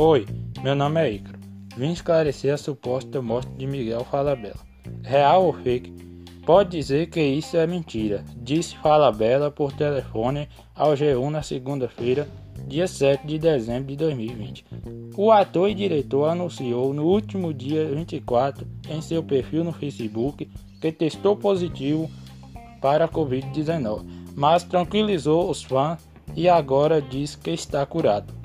Oi, meu nome é Icaro. Vim esclarecer a suposta morte de Miguel Falabella. Real ou fake? Pode dizer que isso é mentira, disse Falabella por telefone ao G1 na segunda-feira, dia 7 de dezembro de 2020. O ator e diretor anunciou no último dia 24 em seu perfil no Facebook que testou positivo para a Covid-19, mas tranquilizou os fãs e agora diz que está curado.